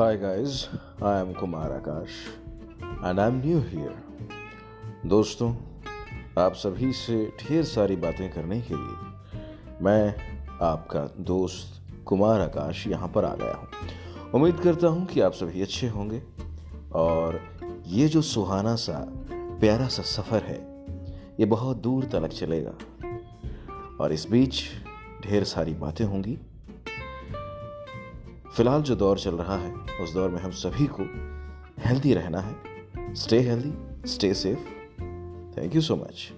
Hi guys, I am Kumar Akash and I'm new here. दोस्तों आप सभी से ढेर सारी बातें करने के लिए मैं आपका दोस्त कुमार आकाश यहाँ पर आ गया हूँ। उम्मीद करता हूँ कि आप सभी अच्छे होंगे। और ये जो सुहाना सा प्यारा सा सफ़र है ये बहुत दूर तलक चलेगा। और इस बीच ढेर सारी बातें होंगी। फ़िलहाल जो दौर चल रहा है, उस दौर में हम सभी को हेल्दी रहना है। Stay healthy stay safe thank you so much